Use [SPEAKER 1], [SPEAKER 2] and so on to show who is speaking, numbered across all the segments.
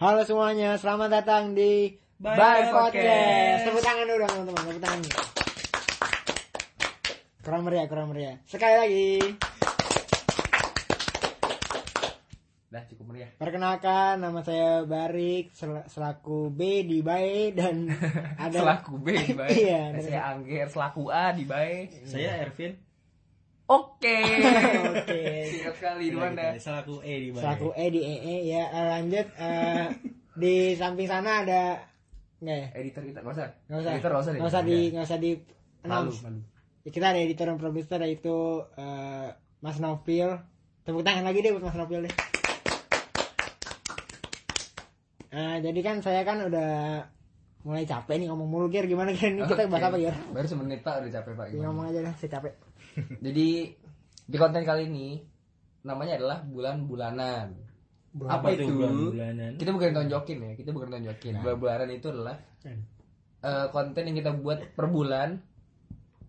[SPEAKER 1] Halo semuanya, selamat datang di
[SPEAKER 2] Bye
[SPEAKER 1] Bye
[SPEAKER 2] Podcast.
[SPEAKER 1] Podcast. Tepuk tangan dulu dong teman-teman, tepuk tangan. Kurang meriah, kurang meriah. Sekali lagi,
[SPEAKER 2] Dah cukup meriah.
[SPEAKER 1] perkenalkan nama saya Barik sel- selaku B di Bye dan ada
[SPEAKER 2] Selaku B di bae.
[SPEAKER 1] Iya,
[SPEAKER 2] Saya Angger selaku A di bae.
[SPEAKER 3] Saya Ervin.
[SPEAKER 2] Oke.
[SPEAKER 1] Oke.
[SPEAKER 2] Singkat sekali mana?
[SPEAKER 3] Selaku E di
[SPEAKER 1] selaku E di EE ya eh, lanjut eh, di samping sana ada nggak ya?
[SPEAKER 2] Editor kita nggak usah.
[SPEAKER 1] Nggak usah.
[SPEAKER 2] Editor nggak usah.
[SPEAKER 1] Nggak usah di nggak usah di
[SPEAKER 2] Malu,
[SPEAKER 1] announce.
[SPEAKER 2] malu.
[SPEAKER 1] Ya, kita ada editor dan produser yaitu eh, Mas Novil. Tepuk tangan lagi deh buat Mas Novil deh. Eh, jadi kan saya kan udah mulai capek nih ngomong mulu Gir gimana Gir ini kita bahas apa Gir?
[SPEAKER 2] Baru semenit pak udah capek pak.
[SPEAKER 1] Ya,
[SPEAKER 2] Gimana?
[SPEAKER 1] ngomong aja lah saya capek.
[SPEAKER 2] Jadi di konten kali ini namanya adalah bulan-bulanan. Apa itu?
[SPEAKER 3] Bulan-bulanan.
[SPEAKER 2] Kita bukan tonjokin ya, kita bukan tonjokin.
[SPEAKER 3] Nah.
[SPEAKER 2] Bulan-bulanan itu adalah
[SPEAKER 1] Hmm.
[SPEAKER 2] eh, konten yang kita buat per bulan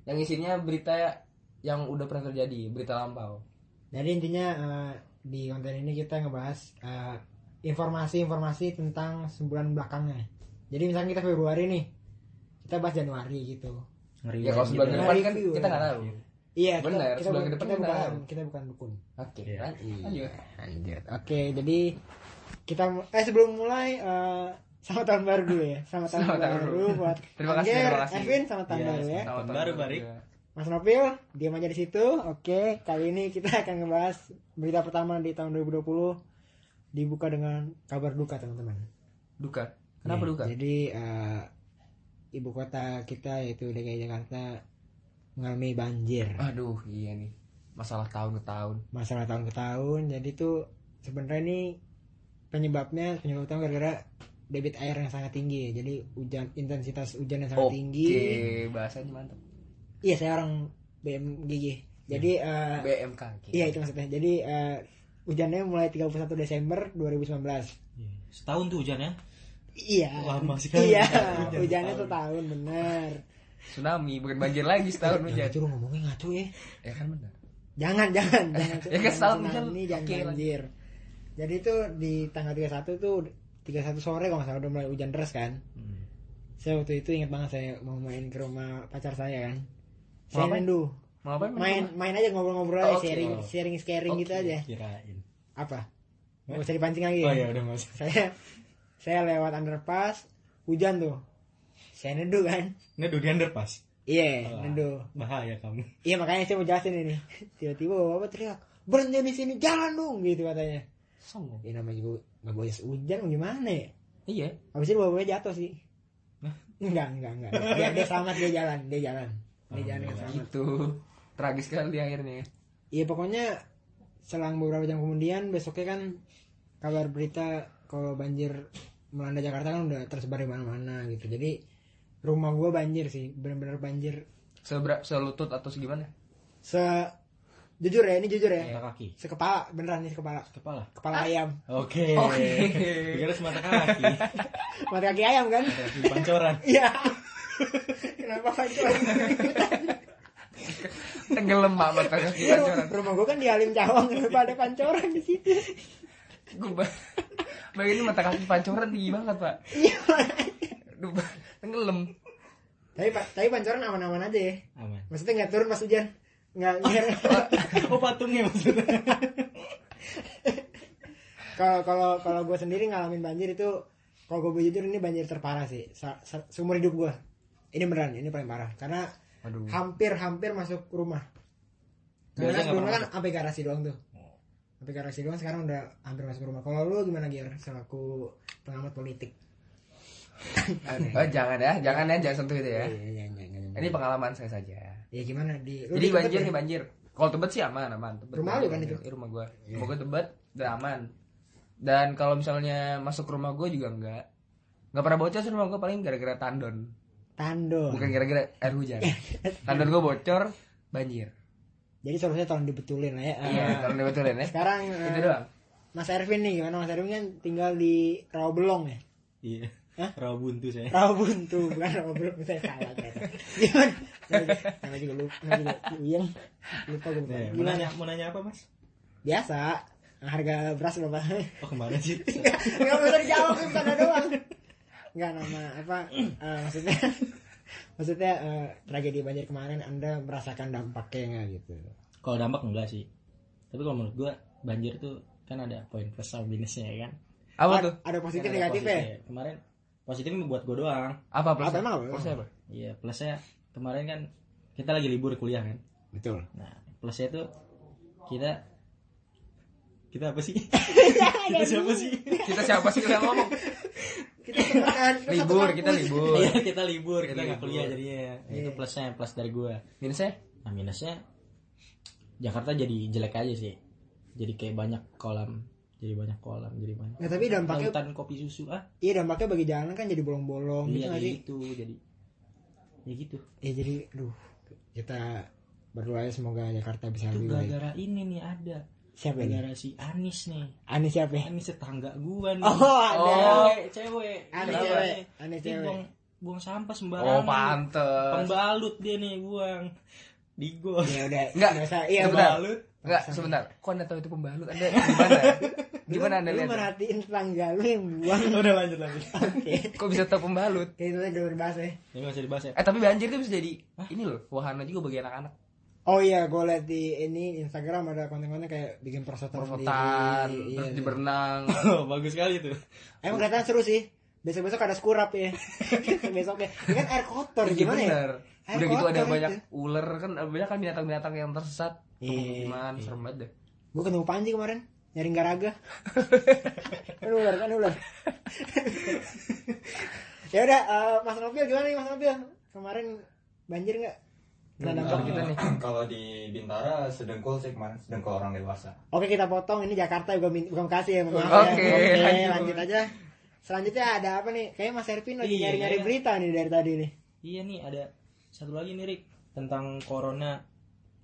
[SPEAKER 2] yang isinya berita yang udah pernah terjadi, berita lampau.
[SPEAKER 1] Jadi intinya eh, di konten ini kita ngebahas eh, informasi-informasi tentang sebulan belakangnya. Jadi misalnya kita Februari nih, kita bahas Januari gitu.
[SPEAKER 3] Ngeri
[SPEAKER 2] Ya kalau
[SPEAKER 3] banget
[SPEAKER 2] sebulan
[SPEAKER 3] gitu.
[SPEAKER 2] ke depan kan kita nggak tahu.
[SPEAKER 1] Iya, kita,
[SPEAKER 2] Bener,
[SPEAKER 1] kita,
[SPEAKER 2] sebulan
[SPEAKER 1] bu-
[SPEAKER 2] ke depan
[SPEAKER 1] kita
[SPEAKER 2] kita
[SPEAKER 1] bukan
[SPEAKER 2] tahu.
[SPEAKER 1] kita bukan dukun.
[SPEAKER 2] Oke,
[SPEAKER 3] Iya.
[SPEAKER 2] lan- lanjut.
[SPEAKER 1] Lanjut. Oke, jadi kita eh sebelum mulai eh selamat tahun baru dulu ya. Selamat tahun
[SPEAKER 2] Selamat tahun
[SPEAKER 1] baru
[SPEAKER 2] baru.
[SPEAKER 1] buat
[SPEAKER 2] Terima kasih,
[SPEAKER 1] Angger,
[SPEAKER 2] terima kasih.
[SPEAKER 1] Ervin, selamat tahun
[SPEAKER 3] Iya,
[SPEAKER 1] baru ya.
[SPEAKER 3] Tahun
[SPEAKER 2] tahun
[SPEAKER 3] baru, Barik.
[SPEAKER 1] Mas Novil, diam aja di situ. Oke, kali ini kita akan ngebahas berita pertama di tahun 2020 dibuka dengan kabar duka teman-teman.
[SPEAKER 2] Duka. Kenapa
[SPEAKER 1] Nih,
[SPEAKER 2] duka?
[SPEAKER 1] Jadi eh, ibu kota kita yaitu DKI Jakarta mengalami banjir.
[SPEAKER 2] Aduh, iya nih. Masalah tahun ke tahun.
[SPEAKER 1] Masalah tahun ke tahun. Jadi tuh sebenarnya ini penyebabnya penyebab utama gara-gara debit air yang sangat tinggi. Jadi hujan intensitas hujan yang sangat
[SPEAKER 2] Oke,
[SPEAKER 1] tinggi.
[SPEAKER 2] bahasanya mantap.
[SPEAKER 1] Iya, saya orang BMGG. Jadi eh,
[SPEAKER 2] BMKG.
[SPEAKER 1] iya itu maksudnya. Jadi eh, hujannya mulai 31 Desember 2019.
[SPEAKER 3] Iya. Setahun tuh hujannya.
[SPEAKER 1] Iya.
[SPEAKER 3] Lama sekali.
[SPEAKER 1] Iya,
[SPEAKER 3] Hujan
[SPEAKER 1] hujannya
[SPEAKER 3] setahun.
[SPEAKER 1] setahun bener.
[SPEAKER 2] Tsunami, bukan banjir lagi setahun hujan.
[SPEAKER 1] Ngaco lu ngomongnya ngaco ya.
[SPEAKER 2] Ya kan benar.
[SPEAKER 1] Jangan, jangan, jangan.
[SPEAKER 2] Ya kan setahun hujan.
[SPEAKER 1] Ini jangan banjir. Jadi itu di tanggal 31 tuh 31 sore kalau nggak salah udah mulai hujan deras kan.
[SPEAKER 3] Hmm.
[SPEAKER 1] Saya waktu itu ingat banget saya mau main ke rumah pacar saya kan.
[SPEAKER 2] Mau
[SPEAKER 1] Saya nendu.
[SPEAKER 2] Mau apa?
[SPEAKER 1] Main main aja ngobrol-ngobrol
[SPEAKER 2] Oh,
[SPEAKER 1] aja,
[SPEAKER 2] oke.
[SPEAKER 1] sharing
[SPEAKER 3] Oh.
[SPEAKER 1] sharing sharing gitu aja.
[SPEAKER 3] Kirain.
[SPEAKER 1] Apa? Nggak usah dipancing lagi.
[SPEAKER 3] Oh
[SPEAKER 1] ya?
[SPEAKER 3] ya udah usah.
[SPEAKER 1] Saya saya lewat underpass hujan tuh. Saya nedu kan.
[SPEAKER 3] Ini udah di underpass.
[SPEAKER 1] Iya,
[SPEAKER 3] Wah,
[SPEAKER 1] nedu.
[SPEAKER 3] Bahaya kamu.
[SPEAKER 1] Iya makanya saya mau jelasin ini. Tiba-tiba bapak teriak, berhenti di sini, jalan dong gitu katanya.
[SPEAKER 2] Songong.
[SPEAKER 1] Ya namanya juga nggak boleh hujan, gimana ya?
[SPEAKER 2] Iya.
[SPEAKER 1] Habis itu bapaknya jatuh sih.
[SPEAKER 3] Hah?
[SPEAKER 1] Enggak, enggak, enggak. Dia, dia selamat, dia jalan, dia jalan. Dia jalan dengan selamat.
[SPEAKER 2] Gitu. Tragis sekali akhirnya.
[SPEAKER 1] Iya pokoknya selang beberapa jam kemudian besoknya kan kabar berita kalau banjir melanda Jakarta kan udah tersebar di mana-mana gitu. Jadi rumah gua banjir sih, benar-benar banjir.
[SPEAKER 2] Sebera, selutut atau segimana?
[SPEAKER 1] Se jujur ya, ini jujur ya.
[SPEAKER 3] Mata kaki.
[SPEAKER 1] Sekepala, beneran nih sekepala.
[SPEAKER 3] Kepala.
[SPEAKER 1] Kepala ayam.
[SPEAKER 3] Oke.
[SPEAKER 2] Oke.
[SPEAKER 3] Dikira semata kaki.
[SPEAKER 1] Mata kaki ayam kan?
[SPEAKER 3] Mata kaki pancoran.
[SPEAKER 1] Iya. Kenapa pancoran?
[SPEAKER 2] Tenggelam mak mata kaki
[SPEAKER 1] Iya,
[SPEAKER 2] pancoran.
[SPEAKER 1] rumah gua kan di Halim Cawang, kenapa ada pancoran di situ?
[SPEAKER 2] Gue Bayangin mata kaki pancoran tinggi banget pak.
[SPEAKER 1] Iya.
[SPEAKER 2] Tenggelam.
[SPEAKER 1] tapi pa- tapi pancoran aman-aman aja ya.
[SPEAKER 3] Aman.
[SPEAKER 1] Maksudnya nggak turun pas hujan. Nggak nggak.
[SPEAKER 3] Oh patungnya maksudnya.
[SPEAKER 1] Kalau kalau kalau gue sendiri ngalamin banjir itu, kalau gue jujur ini banjir terparah sih. Sa- sa- seumur hidup gue. Ini beneran, ini paling parah. Karena hampir-hampir masuk rumah. Karena sebelumnya kan
[SPEAKER 3] pernah
[SPEAKER 1] sampai garasi doang tuh. Sampai garasi doang sekarang udah hampir masuk rumah. Kalau lu gimana Gir? Selaku pengamat politik.
[SPEAKER 2] Oh, jangan ya, jangan ya, jangan sentuh itu ya.
[SPEAKER 1] Iya, iya, iya, iya, iya.
[SPEAKER 2] Ini pengalaman saya saja.
[SPEAKER 1] Ya gimana di lu
[SPEAKER 2] Jadi
[SPEAKER 1] di
[SPEAKER 2] banjir
[SPEAKER 1] ya?
[SPEAKER 2] nih banjir. Kalau tebet sih aman, aman. Tebet
[SPEAKER 1] Rumah lu kan itu?
[SPEAKER 2] Iya, rumah gua. Rumah gua tebet dan aman. Dan kalau misalnya masuk rumah gua juga enggak. Enggak pernah bocor sih rumah gua paling gara-gara tandon.
[SPEAKER 1] Tando.
[SPEAKER 2] Bukan gara-gara air hujan. tandon gua bocor, banjir.
[SPEAKER 1] Jadi solusinya tolong dibetulin lah ya.
[SPEAKER 2] Iya,
[SPEAKER 1] Eh,
[SPEAKER 2] kalau dibetulin ya.
[SPEAKER 1] Sekarang
[SPEAKER 2] Itu
[SPEAKER 1] eh,
[SPEAKER 2] doang.
[SPEAKER 1] Mas Ervin nih gimana Mas Ervin kan tinggal di Rawabelong ya.
[SPEAKER 3] Iya.
[SPEAKER 1] Hah?
[SPEAKER 3] Rawabuntu saya.
[SPEAKER 1] Rawabuntu bukan Rawabelong saya salah ternyata. Gimana? Nama juga lupa, nama juga uyang. Lupa gue.
[SPEAKER 3] Nih, mau
[SPEAKER 1] Gimana?
[SPEAKER 3] nanya, mau nanya apa mas?
[SPEAKER 1] Biasa. harga beras berapa
[SPEAKER 3] Oh ke mana sih?
[SPEAKER 1] nggak bisa dijawab ada doang nggak nama apa eh, maksudnya maksudnya eh, tragedi banjir kemarin anda merasakan dampaknya nggak gitu
[SPEAKER 3] Kalau dampak enggak sih. Tapi kalau menurut gua banjir tuh kan ada poin plus sama minusnya ya kan.
[SPEAKER 2] Apa
[SPEAKER 1] Ada-
[SPEAKER 2] tuh?
[SPEAKER 1] ada positif
[SPEAKER 3] Kan ada
[SPEAKER 1] negatif ya.
[SPEAKER 3] Kemarin positifnya buat gua doang.
[SPEAKER 2] Apa plus?
[SPEAKER 1] Apa emang apa?
[SPEAKER 2] Plusnya apa?
[SPEAKER 3] Iya, plusnya kemarin kan kita lagi libur kuliah kan.
[SPEAKER 1] betul
[SPEAKER 3] Nah, plusnya tuh kita kita apa sih?
[SPEAKER 1] Iya,
[SPEAKER 3] kita siapa sih?
[SPEAKER 2] Kita siapa sih yang ngomong?
[SPEAKER 1] kita
[SPEAKER 2] libur, kita libur.
[SPEAKER 3] Iya, kita libur, kita nggak kuliah
[SPEAKER 2] libur.
[SPEAKER 3] jadinya. Itu
[SPEAKER 1] Iya.
[SPEAKER 3] plusnya, plus dari gua.
[SPEAKER 2] Minusnya?
[SPEAKER 3] Nah, minusnya Jakarta jadi jelek aja sih. Jadi kayak banyak kolam, jadi banyak kolam, jadi banyak.
[SPEAKER 1] Nggak, tapi dampaknya
[SPEAKER 3] Lautan kopi susu ah.
[SPEAKER 1] iya dampaknya bagi jalan kan jadi bolong-bolong gitu
[SPEAKER 3] Iya
[SPEAKER 1] nggak sih
[SPEAKER 3] gitu, jadi ya gitu.
[SPEAKER 1] ya jadi aduh kita berdoa ya semoga Jakarta bisa
[SPEAKER 3] Itu
[SPEAKER 1] lebih baik
[SPEAKER 3] gara-gara ini nih ada.
[SPEAKER 1] Siapa ini
[SPEAKER 3] Gara-gara si Anis nih.
[SPEAKER 1] Anis siapa?
[SPEAKER 3] Anis tetangga gua nih.
[SPEAKER 1] oh ada
[SPEAKER 2] Oh.
[SPEAKER 3] cewek, cewek.
[SPEAKER 1] Anis cewek? Anis cewek
[SPEAKER 3] buang, buang sampah
[SPEAKER 2] Oh,
[SPEAKER 3] sembarangan.
[SPEAKER 2] pantes.
[SPEAKER 3] Pembalut dia nih buang. Di gol.
[SPEAKER 1] ya udah
[SPEAKER 2] Nggak.
[SPEAKER 1] iya udah
[SPEAKER 2] Enggak, sebentar. Kok Anda tahu itu pembalut? Anda gimana? Gimana Anda
[SPEAKER 1] lu
[SPEAKER 2] lihat?
[SPEAKER 1] merhatiin tetangga lu yang buang
[SPEAKER 3] Udah lanjut lanjut.
[SPEAKER 1] oke
[SPEAKER 2] Kok bisa tahu pembalut?
[SPEAKER 1] kayak itu udah berbahas ya
[SPEAKER 3] Ini masih dibahas ya.
[SPEAKER 2] Eh, tapi banjir itu bisa jadi ini loh, wahana juga bagi anak-anak.
[SPEAKER 1] Oh iya gue liat di ini Instagram ada konten-konten kayak bikin perosotan
[SPEAKER 2] Perosotan,
[SPEAKER 1] sendiri.
[SPEAKER 2] terus
[SPEAKER 1] iya,
[SPEAKER 2] di berenang.
[SPEAKER 3] Oh, bagus sekali tuh.
[SPEAKER 1] emang kelihatan seru sih besok-besok ada skurap ya besoknya ini kan air kotor
[SPEAKER 2] Iya
[SPEAKER 1] gimana ya
[SPEAKER 2] bener.
[SPEAKER 1] Air
[SPEAKER 2] Udah gitu ada banyak
[SPEAKER 1] itu.
[SPEAKER 2] ular kan banyak kan binatang-binatang yang tersesat.
[SPEAKER 1] Iya,
[SPEAKER 2] Pemukiman, serem banget deh.
[SPEAKER 1] gue ketemu Panji kemarin nyari garaga kan ular kan ular ya udah eh, Mas Nobil gimana nih Mas Nobil kemarin banjir nggak Kena dampak
[SPEAKER 2] Kalau kita nih.
[SPEAKER 4] Kalau di Bintara sedengkul sih kemarin, sedengkul orang dewasa.
[SPEAKER 1] Oke kita potong ini Jakarta min- bukan kasih ya maaf
[SPEAKER 2] Oke,
[SPEAKER 1] ya. Oke
[SPEAKER 2] lanjut.
[SPEAKER 1] lanjut aja. Selanjutnya ada apa nih? Kayaknya Mas Ervin lagi
[SPEAKER 3] Iya,
[SPEAKER 1] nyari-nyari
[SPEAKER 3] iya.
[SPEAKER 1] berita nih dari tadi nih.
[SPEAKER 3] Iya nih ada satu lagi nih Rik tentang corona.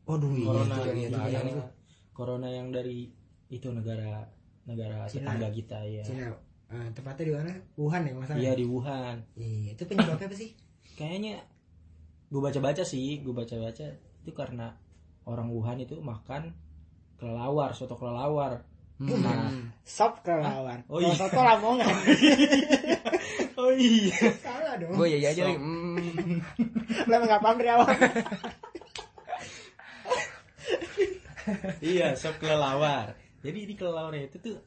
[SPEAKER 1] Waduh
[SPEAKER 3] corona
[SPEAKER 2] itu yang- itu
[SPEAKER 3] yang,
[SPEAKER 2] yang-
[SPEAKER 3] corona yang dari itu negara negara
[SPEAKER 1] Cina.
[SPEAKER 3] tetangga kita ya.
[SPEAKER 1] Cina. Eh, tepatnya di mana? Wuhan ya masalah.
[SPEAKER 3] Iya di Wuhan.
[SPEAKER 1] Iya, itu penyebabnya apa sih?
[SPEAKER 3] Kayaknya gue baca-baca sih, gue baca-baca itu karena orang Wuhan itu makan kelelawar, soto kelelawar. Nah,
[SPEAKER 1] Sop kelelawar.
[SPEAKER 3] Oh,
[SPEAKER 1] Kalau
[SPEAKER 3] iya.
[SPEAKER 1] soto lamongan.
[SPEAKER 3] oh iya.
[SPEAKER 1] Salah dong.
[SPEAKER 2] Gue ya aja nih. Hmm.
[SPEAKER 1] Emang nggak paham dari awal.
[SPEAKER 3] iya, sop kelelawar. Jadi di kelelawarnya itu tuh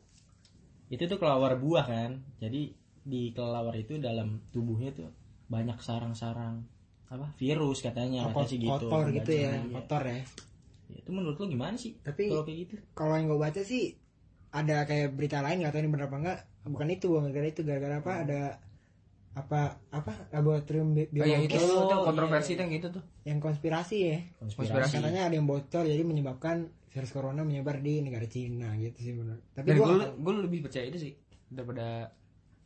[SPEAKER 3] itu tuh kelelawar buah kan. Jadi di kelelawar itu dalam tubuhnya tuh banyak sarang-sarang apa virus katanya
[SPEAKER 1] Kot-
[SPEAKER 3] katanya sih gitu.
[SPEAKER 1] kotor gitu ya,
[SPEAKER 3] Iya.
[SPEAKER 1] kotor ya.
[SPEAKER 3] Ya, Itu menurut lu gimana sih?
[SPEAKER 1] Tapi-
[SPEAKER 3] kalau kayak gitu?
[SPEAKER 1] Kalau yang gue baca sih ada kayak berita lain nggak tahu ini benar apa enggak. Bukan itu, gara-gara itu gara-gara apa? Ada apa apa laboratorium bi-
[SPEAKER 2] Oh, yang itu,
[SPEAKER 1] biologis
[SPEAKER 3] Oh,
[SPEAKER 2] tuh kontroversi
[SPEAKER 3] iya.
[SPEAKER 2] tuh yang gitu tuh.
[SPEAKER 1] yang konspirasi ya.
[SPEAKER 2] Konspirasi.
[SPEAKER 1] Katanya ada yang bocor jadi menyebabkan virus corona menyebar di negara Cina gitu sih benar. Tapi
[SPEAKER 2] gue gue lebih percaya itu sih daripada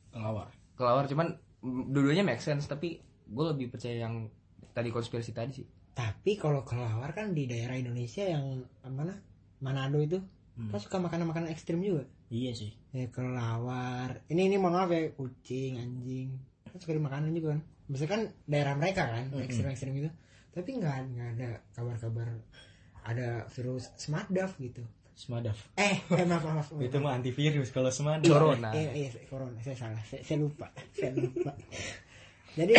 [SPEAKER 3] kelelawar.
[SPEAKER 2] kelawar cuman dua-duanya make sense tapi gue lebih percaya yang tadi konspirasi tadi sih.
[SPEAKER 1] Tapi kalau kelawar kan di daerah Indonesia yang mana? Manado itu
[SPEAKER 3] Hmm.
[SPEAKER 1] kan suka makanan-makanan ekstrim juga.
[SPEAKER 3] Iya sih.
[SPEAKER 1] Ya kelawar. Ini ini mohon maaf ya kucing, anjing. Kan suka dimakanin juga kan. Biasanya kan daerah mereka kan ekstrim-ekstrim gitu. Tapi nggak nggak ada kabar-kabar ada virus smadaf gitu.
[SPEAKER 3] Semadaf.
[SPEAKER 1] Eh, eh maaf maaf. maaf.
[SPEAKER 3] Itu mah antivirus kalau semadaf.
[SPEAKER 1] Iya,
[SPEAKER 2] Corona.
[SPEAKER 1] Iya, iya, corona. Saya salah. Saya, saya lupa. Saya lupa. Jadi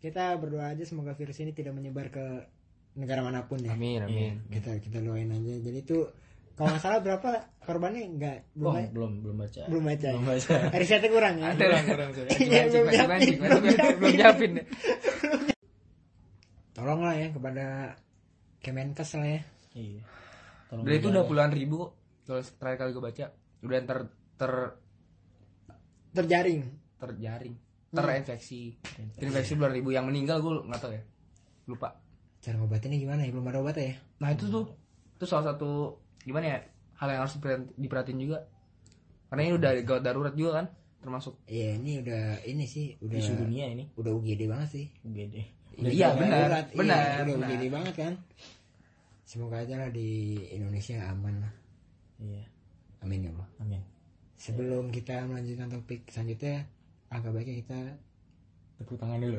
[SPEAKER 1] kita berdoa aja semoga virus ini tidak menyebar ke negara mana pun ya.
[SPEAKER 2] Amin amin.
[SPEAKER 1] Kita kita doain aja. Jadi itu kalau nggak salah berapa korbannya nggak belum
[SPEAKER 3] Oh, belum belum baca.
[SPEAKER 1] belum baca.
[SPEAKER 3] Belum
[SPEAKER 1] ya?
[SPEAKER 3] baca.
[SPEAKER 1] Risetnya kurang ya.
[SPEAKER 2] Ada
[SPEAKER 3] Kurang, kurang.
[SPEAKER 1] Iya, belum
[SPEAKER 2] Mancing,
[SPEAKER 1] belum nyiapin.
[SPEAKER 2] deh.
[SPEAKER 1] Tolonglah ya kepada Kemenkes lah ya.
[SPEAKER 3] Iya. Tolong
[SPEAKER 2] itu udah puluhan ribu. Kalau terakhir kali gue baca udah ter ter
[SPEAKER 1] Terjaring.
[SPEAKER 2] terjaring terinfeksi terinfeksi puluhan ribu yang meninggal gue nggak tahu ya lupa
[SPEAKER 1] Cara ngobatinnya gimana ya? Belum ada obatnya ya?
[SPEAKER 2] nah itu tuh itu salah satu gimana ya hal yang harus diperhatiin, juga karena ini udah gawat darurat juga kan termasuk
[SPEAKER 1] Iya, ini udah ini sih udah
[SPEAKER 3] isu dunia ini.
[SPEAKER 1] udah UGD banget sih.
[SPEAKER 3] UGD.
[SPEAKER 2] iya benar
[SPEAKER 1] iya,
[SPEAKER 2] benar
[SPEAKER 1] udah
[SPEAKER 2] benar.
[SPEAKER 1] UGD banget kan. Semoga aja lah di Indonesia aman lah.
[SPEAKER 3] Iya.
[SPEAKER 1] Amin ya Allah.
[SPEAKER 3] Amin.
[SPEAKER 1] Sebelum kita melanjutkan topik selanjutnya, agak baiknya kita
[SPEAKER 3] Tepuk tangan dulu.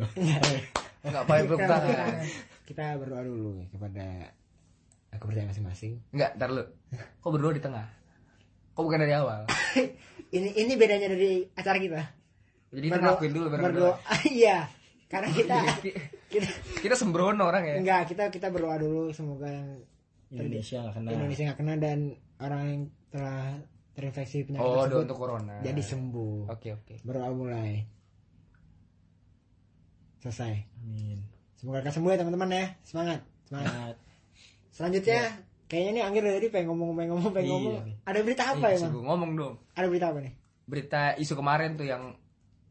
[SPEAKER 2] nggak pakai peluk
[SPEAKER 1] kita,
[SPEAKER 2] tangan.
[SPEAKER 1] kita berdoa dulu ya kepada kepercayaan masing-masing.
[SPEAKER 2] nggak ntar lu. Kok berdua di tengah? Kok bukan dari awal?
[SPEAKER 1] Ini ini bedanya dari acara kita.
[SPEAKER 2] Jadi kita
[SPEAKER 1] Berdoa-
[SPEAKER 2] ngelakuin dulu
[SPEAKER 1] berdoa. Iya. Karena kita kita
[SPEAKER 2] kita sembrono orang ya.
[SPEAKER 1] Enggak kita kita berdoa dulu. Semoga yang
[SPEAKER 3] Indonesia nggak kena.
[SPEAKER 1] Indonesia nggak kena dan orang yang telah terinfeksi penyakit
[SPEAKER 2] oh
[SPEAKER 1] tersebut
[SPEAKER 2] untuk corona.
[SPEAKER 1] jadi sembuh.
[SPEAKER 2] Oke oke.
[SPEAKER 1] Berdoa mulai. Selesai.
[SPEAKER 3] Amin.
[SPEAKER 1] Semoga lekas sembuh ya teman-teman ya. Semangat. Semangat. Selanjutnya kayaknya nih Angger dari pengen ngomong pengen ngomong pengen
[SPEAKER 3] Iya,
[SPEAKER 1] ngomong. Ada berita apa
[SPEAKER 2] Iya,
[SPEAKER 1] ya bang
[SPEAKER 2] ngomong dong.
[SPEAKER 1] Ada berita apa nih?
[SPEAKER 2] Berita isu kemarin tuh yang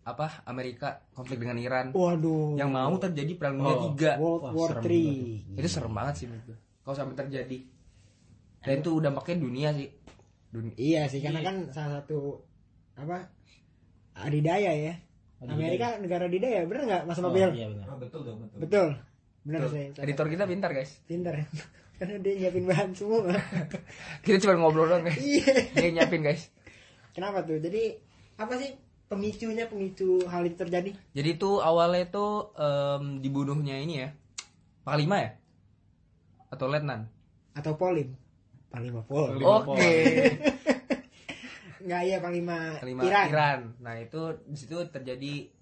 [SPEAKER 2] apa Amerika konflik dengan Iran.
[SPEAKER 1] Waduh.
[SPEAKER 2] Yang mau terjadi perang dunia
[SPEAKER 3] Oh.
[SPEAKER 2] tiga.
[SPEAKER 1] World
[SPEAKER 3] Wah,
[SPEAKER 1] War 3
[SPEAKER 2] itu serem banget sih menurut gua. Kalau sampai terjadi. Dan itu dampaknya dunia sih dunia
[SPEAKER 1] iya sih karena kan salah satu apa adidaya ya.
[SPEAKER 3] Adidaya.
[SPEAKER 1] Amerika negara adidaya bener nggak mas
[SPEAKER 3] oh,
[SPEAKER 1] Mobil?
[SPEAKER 3] iya benar
[SPEAKER 4] Oh, betul dong, betul.
[SPEAKER 1] betul. Bener
[SPEAKER 2] Tuh,
[SPEAKER 1] saya
[SPEAKER 2] editor kita pintar guys.
[SPEAKER 1] Pinter karena dia nyiapin bahan semua.
[SPEAKER 2] Kita cuma ngobrol doang guys
[SPEAKER 1] iya.
[SPEAKER 2] Dia nyiapin guys.
[SPEAKER 1] Kenapa tuh? Jadi apa sih pemicunya pemicu hal itu terjadi?
[SPEAKER 2] Jadi itu awalnya tuh em, dibunuhnya ini ya panglima ya? Atau letnan?
[SPEAKER 1] Atau polim panglima pol
[SPEAKER 2] oke.
[SPEAKER 3] Pol.
[SPEAKER 1] nggak iya panglima,
[SPEAKER 2] panglima
[SPEAKER 1] Iran.
[SPEAKER 2] Iran. nah itu di situ terjadi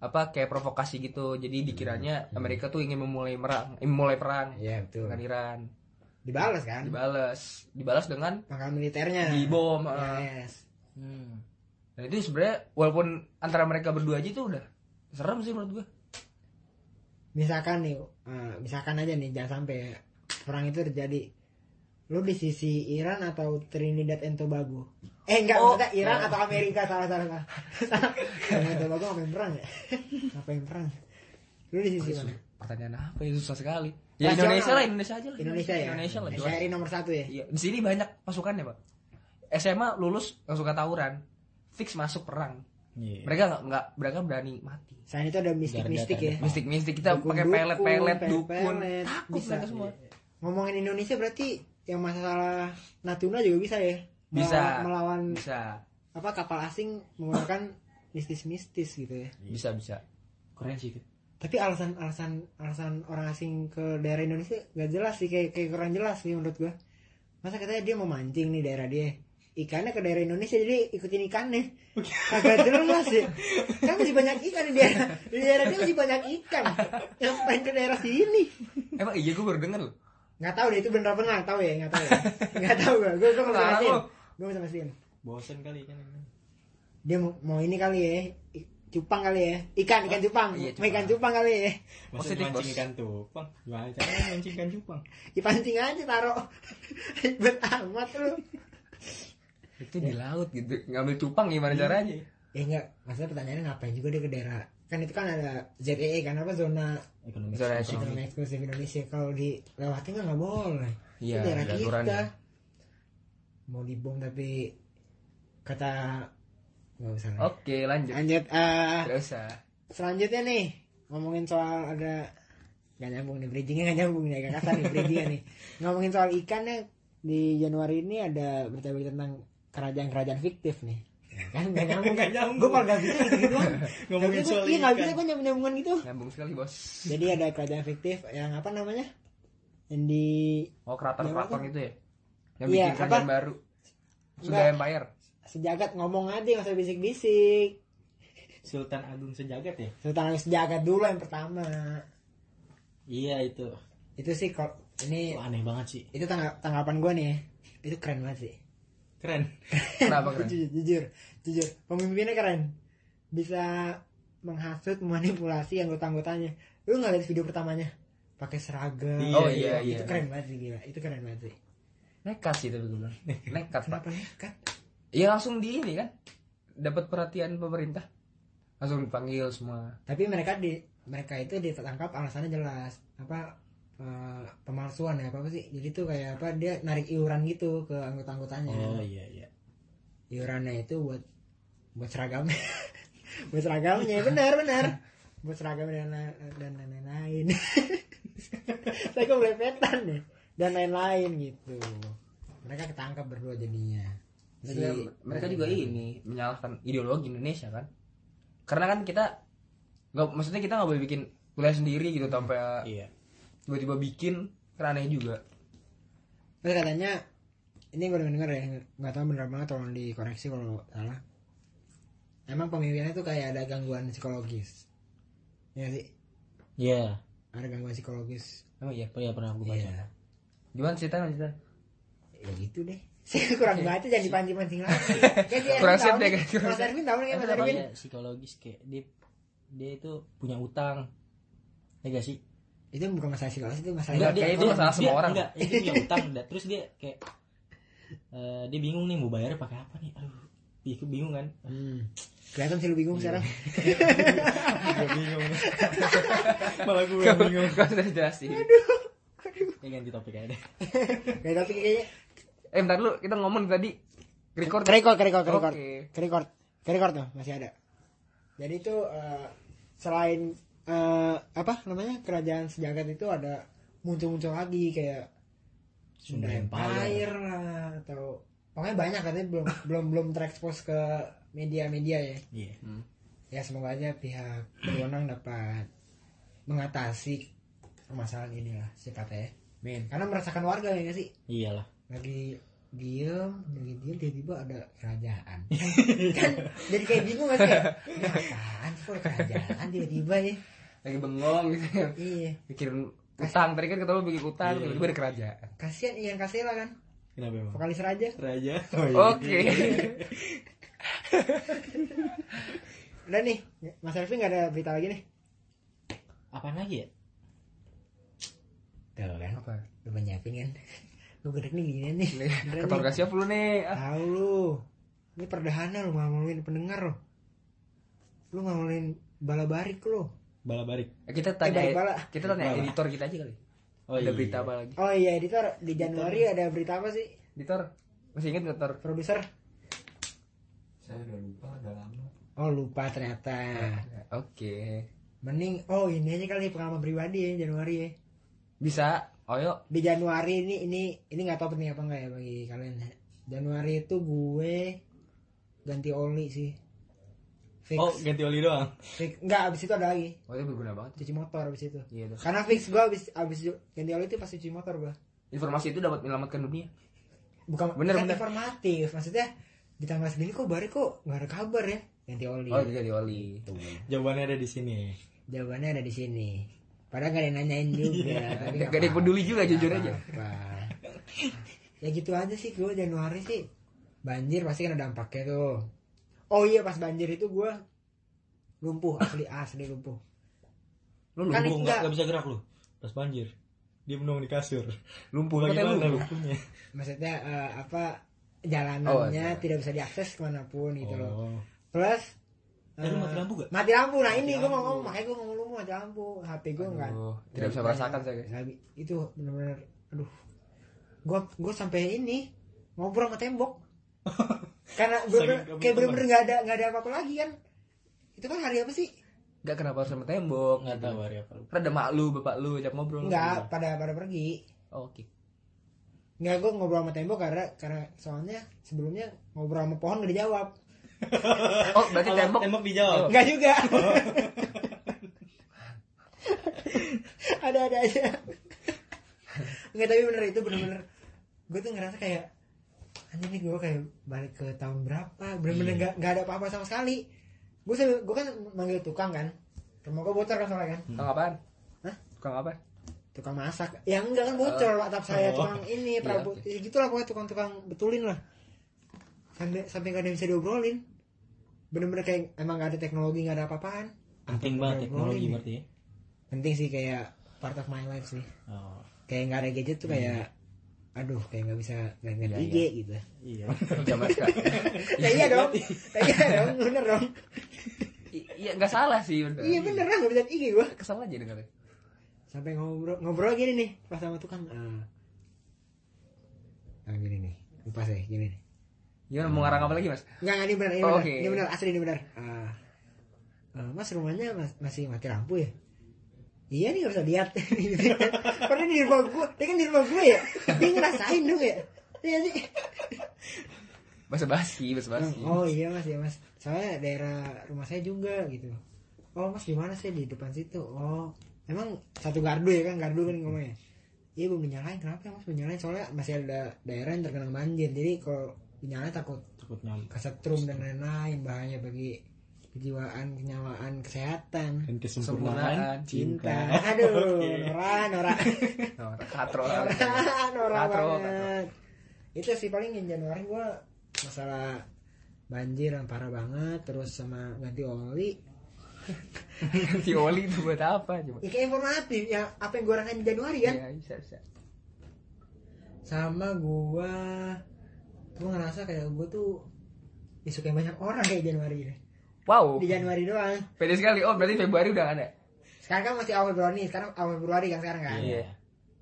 [SPEAKER 2] apa kayak provokasi gitu. Jadi dikiranya Amerika tuh ingin memulai merang eh, memulai perang
[SPEAKER 1] iya betul.
[SPEAKER 2] dengan Iran.
[SPEAKER 1] Dibalas kan?
[SPEAKER 2] Dibalas dibalas dengan
[SPEAKER 1] pangkalan militernya.
[SPEAKER 2] Dibom eh.
[SPEAKER 1] yes.
[SPEAKER 3] Hmm.
[SPEAKER 2] dan itu sebenarnya walaupun antara mereka berdua aja tuh udah serem sih menurut gua.
[SPEAKER 1] Misalkan nih eh, misalkan aja nih jangan sampai perang itu terjadi lu di sisi Iran atau Trinidad and Tobago eh enggak
[SPEAKER 2] Oh.
[SPEAKER 1] maksudnya Iran atau Amerika salah salah salah Trinidad and Tobago ngapain perang ya ngapain perang lu di sisi mana
[SPEAKER 2] pertanyaan apa ya susah sekali ya
[SPEAKER 1] Nasional.
[SPEAKER 2] Indonesia lah Indonesia aja lah
[SPEAKER 1] Indonesia ya
[SPEAKER 2] Indonesia lah.
[SPEAKER 1] NKRI nomor satu ya
[SPEAKER 2] Iya, di sini banyak pasukannya pak. SMA lulus langsung ke tawuran, fix masuk perang.
[SPEAKER 3] Iya.
[SPEAKER 2] Mereka nggak nggak mereka berani mati.
[SPEAKER 1] selain itu ada mistik-mistik ya
[SPEAKER 3] Garda
[SPEAKER 2] Mistik mistik kita pakai pelet pelet
[SPEAKER 1] pelet-pelet,
[SPEAKER 2] dukun, takut mereka semua.
[SPEAKER 1] ngomongin Indonesia berarti yang masalah Natuna juga bisa ya.
[SPEAKER 2] Bisa.
[SPEAKER 1] melawan
[SPEAKER 2] Bisa,
[SPEAKER 1] apa kapal asing menggunakan mistis-mistis gitu ya.
[SPEAKER 2] Bisa bisa.
[SPEAKER 3] keren sih itu.
[SPEAKER 1] Tapi alasan alasan alasan orang asing ke daerah Indonesia gak jelas sih kayak kayak kurang jelas sih menurut gua. Masa katanya dia mau mancing nih daerah dia. Ikannya ke daerah Indonesia jadi ikutin ikannya kagak jelas ya. Kan masih banyak ikan di daerah di daerah dia masih banyak ikan. Ngapain ke daerah sini?
[SPEAKER 2] Emang iya gue baru denger loh.
[SPEAKER 1] Nggak tahu deh itu bener apa nggak tahu ya nggak tahu ya. Nggak tahu gua. Gua gua nggak nggak bisa mastiin
[SPEAKER 3] bosen kali kan
[SPEAKER 1] dia mau, mau ini kali ya cupang kali ya. Ikan ikan cupang.
[SPEAKER 2] iya,
[SPEAKER 1] ikan cupang. kali ya.
[SPEAKER 2] Positif,
[SPEAKER 3] mancing
[SPEAKER 2] Bos.
[SPEAKER 3] ikan tupang gimana caranya mancing ikan cupang?
[SPEAKER 1] Dipancing aja taruh. Ribet amat lu.
[SPEAKER 2] Itu di laut gitu, ngambil cupang gimana caranya?
[SPEAKER 1] ya enggak maksudnya pertanyaannya ngapain juga dia ke daerah kan itu kan ada ZEE kan apa zona
[SPEAKER 3] ekonomi
[SPEAKER 2] Zona
[SPEAKER 1] ekonomi eksklusif Indonesia kalau dilewatin kan nggak boleh
[SPEAKER 2] Iya,
[SPEAKER 1] itu daerah kita
[SPEAKER 2] aturannya.
[SPEAKER 1] mau dibom tapi kata nggak usah lah.
[SPEAKER 2] Oke lanjut.
[SPEAKER 1] lanjut eh
[SPEAKER 2] Gak usah.
[SPEAKER 1] selanjutnya nih ngomongin soal ada nggak nyambung nih bridgingnya nggak nyambung nih agak kasar nih bridgingnya nih ngomongin soal ikan ya di Januari ini ada berita-berita tentang kerajaan-kerajaan fiktif nih Ya kan nggak nyambung
[SPEAKER 3] Nggak nyambung.
[SPEAKER 1] gue malah nggak bisa gitu doang
[SPEAKER 3] Ngomongin
[SPEAKER 1] Nggak bisa,
[SPEAKER 3] soal
[SPEAKER 1] iya
[SPEAKER 3] ikan.
[SPEAKER 1] bisa gue nyambung nyambungan gitu
[SPEAKER 2] Nyambung sekali bos.
[SPEAKER 1] jadi ada kerajaan fiktif yang apa namanya yang di
[SPEAKER 2] Oh keraton keraton itu ya? Yang
[SPEAKER 1] Iya,
[SPEAKER 2] bikin kerajaan
[SPEAKER 1] apa?
[SPEAKER 2] baru. Sudah
[SPEAKER 1] Enggak.
[SPEAKER 2] Empire.
[SPEAKER 1] sejagat ngomong aja nggak usah bisik-bisik
[SPEAKER 3] Sultan Agung sejagat ya
[SPEAKER 1] Sultan Agung sejagat dulu yang pertama
[SPEAKER 3] iya itu
[SPEAKER 1] itu sih kalau ini
[SPEAKER 3] Wah, aneh banget sih
[SPEAKER 1] itu tangga- tanggapan gue nih ya. itu keren banget sih
[SPEAKER 3] keren
[SPEAKER 2] Kenapa keren?
[SPEAKER 1] jujur, jujur, jujur. Pemimpinnya keren. Bisa menghasut, manipulasi anggota-anggotanya. Lu nggak lihat video pertamanya? Pakai seragam.
[SPEAKER 3] Iya,
[SPEAKER 2] Oh, iya,
[SPEAKER 1] Itu
[SPEAKER 2] iya.
[SPEAKER 1] keren banget sih gila. Itu keren banget sih.
[SPEAKER 2] Nekat sih tapi gue bilang. Nekat pak.
[SPEAKER 1] Kenapa nekat?
[SPEAKER 2] Iya langsung di ini kan. Dapat perhatian pemerintah. Langsung dipanggil semua.
[SPEAKER 1] Tapi mereka di mereka itu ditangkap alasannya jelas. Apa eh, pemalsuan ya apa, apa sih? Jadi tuh kayak apa dia narik iuran gitu ke anggota-anggotanya.
[SPEAKER 3] oh iya iya.
[SPEAKER 1] Iurannya itu buat buat seragamnya. Buat seragamnya benar benar. Buat seragamnya dan dan lain-lain. Saya kok belepetan nih. Dan lain-lain gitu. Mereka ketangkap berdua jadinya.
[SPEAKER 2] Maksudnya, mereka juga ini menyalahkan ideologi Indonesia kan. Karena kan kita nggak maksudnya kita nggak boleh bikin kuliah sendiri gitu sampai
[SPEAKER 3] iya
[SPEAKER 2] tiba-tiba bikin aneh juga.
[SPEAKER 1] terus katanya ini gue denger ya nggak tahu bener banget tolong dikoreksi kalau salah emang pemimpinnya tuh kayak ada gangguan psikologis ya sih
[SPEAKER 3] Iya.
[SPEAKER 1] ada gangguan psikologis
[SPEAKER 2] Emang iya.
[SPEAKER 3] Oh iya pernah aku baca.
[SPEAKER 1] iya
[SPEAKER 2] Gimana cerita cerita?
[SPEAKER 1] ya gitu deh saya kurang baca jangan dipancing-pancing lagi
[SPEAKER 2] Kurang
[SPEAKER 1] tahu
[SPEAKER 2] deh, kayak
[SPEAKER 1] Mas Erwin tahu nih Mas Erwin
[SPEAKER 3] psikologis kayak dia dia itu punya utang. Ya gak sih?
[SPEAKER 1] Itu bukan masalah psikologis itu masalah
[SPEAKER 2] Enggak, dia- itu masalah semua orang.
[SPEAKER 3] Enggak, dia punya utang dan terus dia kayak eh, dia bingung nih mau bayarnya pakai apa nih. Aduh, dia bingung kan.
[SPEAKER 1] Hmm. Kelihatan sih lu bingung sekarang.
[SPEAKER 3] gue bingung. Malah gue yang bingung.
[SPEAKER 2] Gak usah dijelasin.
[SPEAKER 3] Ya ganti topik aja deh.
[SPEAKER 1] Kayak tapi kayaknya
[SPEAKER 2] Eh bentar dulu, kita ngomong tadi record.
[SPEAKER 1] record, record, record,
[SPEAKER 2] Oke.
[SPEAKER 1] record, record tuh masih ada. Jadi itu eh, selain eh, apa namanya kerajaan sejagat itu ada muncul-muncul lagi kayak Sunda Empire lah atau pokoknya banyak katanya belum belum belum terekspos ke media-media ya.
[SPEAKER 3] Iya.
[SPEAKER 2] Hmm.
[SPEAKER 1] Ya semoga aja pihak berwenang dapat mengatasi permasalahan inilah sifatnya.
[SPEAKER 2] Min.
[SPEAKER 1] Karena merasakan warga ya sih?
[SPEAKER 3] Iyalah.
[SPEAKER 1] lagi diem lagi diem tiba-tiba ada kerajaan kan jadi kayak bingung gak sih apaan sih kok kerajaan tiba-tiba ya
[SPEAKER 2] Lagi bengong gitu ya.
[SPEAKER 1] iya
[SPEAKER 2] Mikirin utang, tadi kan kata lu bikin utang,
[SPEAKER 3] Iya.
[SPEAKER 2] tiba-tiba ada kerajaan.
[SPEAKER 1] kasihan Ian Kasela kan
[SPEAKER 3] Kenapa emang?
[SPEAKER 1] vokalis raja
[SPEAKER 3] Raja.
[SPEAKER 2] Oke.
[SPEAKER 1] udah nih Mas Elvi nggak ada berita lagi nih
[SPEAKER 3] Apaan lagi ya?
[SPEAKER 1] tuh kan
[SPEAKER 2] Apa?
[SPEAKER 1] lu nyiapin kan lu gede nih gini nih
[SPEAKER 2] Ketor gak siap lu nih. Ah.
[SPEAKER 1] tahu lu ini perdahana lu ngomongin pendengar lo lu ngomongin bala barik lu
[SPEAKER 3] Bala barik.
[SPEAKER 2] Eh, kita
[SPEAKER 1] Eh,
[SPEAKER 2] tanya
[SPEAKER 1] bala-bala.
[SPEAKER 2] kita tanya
[SPEAKER 3] Bala.
[SPEAKER 2] editor kita aja kali.
[SPEAKER 3] Oh
[SPEAKER 2] ada
[SPEAKER 3] iya.
[SPEAKER 2] berita apa lagi?
[SPEAKER 1] oh iya editor di Januari ada berita apa sih
[SPEAKER 2] Editor masih ingat nggak Tor?
[SPEAKER 1] produser
[SPEAKER 4] Saya udah lupa, udah lama.
[SPEAKER 1] oh lupa ternyata
[SPEAKER 2] Oke.
[SPEAKER 1] Mending oh ini aja kali pengalaman pribadi ya Januari ya.
[SPEAKER 2] Bisa. Oh yuk.
[SPEAKER 1] Di Januari ini ini ini nggak tahu penting apa enggak ya bagi kalian. Januari itu gue ganti oli sih. Fix.
[SPEAKER 3] Oh, ganti oli doang.
[SPEAKER 1] Fix. Enggak abis itu ada lagi.
[SPEAKER 2] Oh itu berguna banget.
[SPEAKER 1] Cuci motor abis itu.
[SPEAKER 2] Iya tuh.
[SPEAKER 1] Karena fix gue abis abis ganti oli itu pasti cuci motor gue.
[SPEAKER 2] Informasi itu dapat menyelamatkan dunia.
[SPEAKER 1] Bukan
[SPEAKER 2] Bener,
[SPEAKER 1] kan
[SPEAKER 2] bener.
[SPEAKER 1] informatif. Maksudnya di tanggal segini kok baru kok nggak ada kabar ya ganti oli.
[SPEAKER 2] Oh di oli.
[SPEAKER 3] Jawabannya ada di sini.
[SPEAKER 1] Jawabannya ada di sini. Padahal gak ada yang nanyain juga. tapi
[SPEAKER 2] Gak ada yang peduli juga jujur aja.
[SPEAKER 1] apa ya gitu aja sih gue Januari sih banjir pasti kan ada dampaknya tuh oh iya pas banjir itu gue lumpuh asli asli lumpuh
[SPEAKER 2] Lu lumpuh.
[SPEAKER 1] Enggak.
[SPEAKER 3] nggak nggak bisa gerak lu. Pas banjir. Dia menung di kasur.
[SPEAKER 2] Lumpuh katanya lumpuh.
[SPEAKER 3] lumpuhnya?
[SPEAKER 1] maksudnya eh, apa jalanannya
[SPEAKER 2] Oh, iya.
[SPEAKER 1] tidak bisa diakses ke mana pun gitu loh
[SPEAKER 3] Oh.
[SPEAKER 1] plus
[SPEAKER 3] Eh, lu
[SPEAKER 1] eh,
[SPEAKER 3] mati lampu gak?
[SPEAKER 1] mati lampu nah
[SPEAKER 3] Mati
[SPEAKER 1] ini gue mau ngomong makanya gue ngomong lumpuh mati lampu HP gue enggak
[SPEAKER 2] tidak bisa merasakan saya. guys.
[SPEAKER 1] lagi itu benar-benar aduh gue gue sampai ini ngobrol sama tembok karena gue
[SPEAKER 3] Saking
[SPEAKER 1] kayak bener-bener nggak ada nggak ada apa-apa lagi kan itu kan hari apa sih
[SPEAKER 2] Gak kenapa harus sama tembok.
[SPEAKER 3] Nggak
[SPEAKER 2] gitu.
[SPEAKER 3] tahu hari apa.
[SPEAKER 2] Ada mak lu, bapak lu, ajak ngobrol.
[SPEAKER 1] nggak pada pada pergi
[SPEAKER 2] Oh, Oke.
[SPEAKER 1] nggak gue ngobrol sama tembok karena karena soalnya sebelumnya ngobrol sama pohon nggak dijawab
[SPEAKER 2] Oh, berarti tembok.
[SPEAKER 3] tembok dijawab.
[SPEAKER 1] nggak juga ada ada aja nggak tapi bener itu bener-bener gue tuh ngerasa kayak anjir nih gue kayak balik ke tahun berapa bener-bener nggak nggak ada apa-apa sama sekali gue gue kan manggil tukang kan rumah gue bocor kan soalnya kan
[SPEAKER 2] Tukang apaan?
[SPEAKER 1] Hah?
[SPEAKER 2] Tukang apa?
[SPEAKER 1] tukang masak ya enggak kan bocor atap saya
[SPEAKER 3] Oh.
[SPEAKER 1] tukang ini
[SPEAKER 2] Iya,
[SPEAKER 1] prabu
[SPEAKER 2] oke.
[SPEAKER 1] ya, gitulah pokoknya tukang-tukang betulin lah sampai sampai nggak ada yang bisa diobrolin bener-bener kayak emang nggak ada teknologi nggak ada apa-apaan
[SPEAKER 3] Penting banget teknologi berarti ya.
[SPEAKER 1] penting sih kayak part of my life sih
[SPEAKER 3] Oh.
[SPEAKER 1] kayak nggak ada gadget tuh kayak aduh kayak nggak bisa nggak nggak
[SPEAKER 2] Iya,
[SPEAKER 1] IG gitu
[SPEAKER 3] Iya.
[SPEAKER 2] Zaman sekarang.
[SPEAKER 1] ya iya dong iya dong bener dong
[SPEAKER 2] I- Iya, nggak salah sih. Bener.
[SPEAKER 1] iya bener lah nggak bisa IG gua
[SPEAKER 2] Kesel aja dengarnya.
[SPEAKER 1] sampai ngobrol ngobrol gini nih pas sama tukang ah ah, gini nih lupa saya gini nih
[SPEAKER 2] Gimana mau ngarang apa lagi, Mas?
[SPEAKER 1] Enggak, enggak, ini benar, ini
[SPEAKER 2] Oh,
[SPEAKER 1] benar.
[SPEAKER 2] oke.
[SPEAKER 1] Ini benar, asli ini benar. Ah. Ah, mas rumahnya mas- masih mati lampu ya? Iya nih gak usah lihat. Padahal di rumah gue, dia kan di rumah gue ya. Dia ngerasain dong ya. Iya sih.
[SPEAKER 2] Bahasa basi, bahasa basi.
[SPEAKER 1] Oh iya mas, ya mas. Soalnya daerah rumah saya juga gitu. Oh mas di mana sih di depan situ? Oh emang satu gardu ya kan gardu kan ngomongnya. iya belum dinyalain kenapa ya mas belum dinyalain soalnya masih ada daerah yang terkena banjir jadi kalau dinyalain takut
[SPEAKER 3] takut nyam
[SPEAKER 1] kesetrum dan lain-lain bahaya bagi kejiwaan kenyawaan kesehatan
[SPEAKER 3] dan
[SPEAKER 2] Kesempurnaan,
[SPEAKER 3] kesempurnaan
[SPEAKER 1] cinta. aduh Nora Nora.
[SPEAKER 2] Nah, katro.
[SPEAKER 1] Nora Nora
[SPEAKER 2] Katro,
[SPEAKER 1] banget. itu sih paling yang Januari gua masalah banjir yang parah banget terus sama ganti oli.
[SPEAKER 2] Si oli itu buat apa coba?
[SPEAKER 1] Ya kayak informatif ya apa yang gua rasain di Januari kan
[SPEAKER 2] Iya, bisa bisa.
[SPEAKER 1] Sama gua gua ngerasa kayak gua tuh disukai banyak orang kayak Januari ini
[SPEAKER 2] wow.
[SPEAKER 1] Di Januari doang.
[SPEAKER 2] Pede sekali. Oh berarti Februari udah gak ada?
[SPEAKER 1] Sekarang kan masih awal Februari nih. Sekarang awal Februari kan sekarang kan?
[SPEAKER 3] Iya.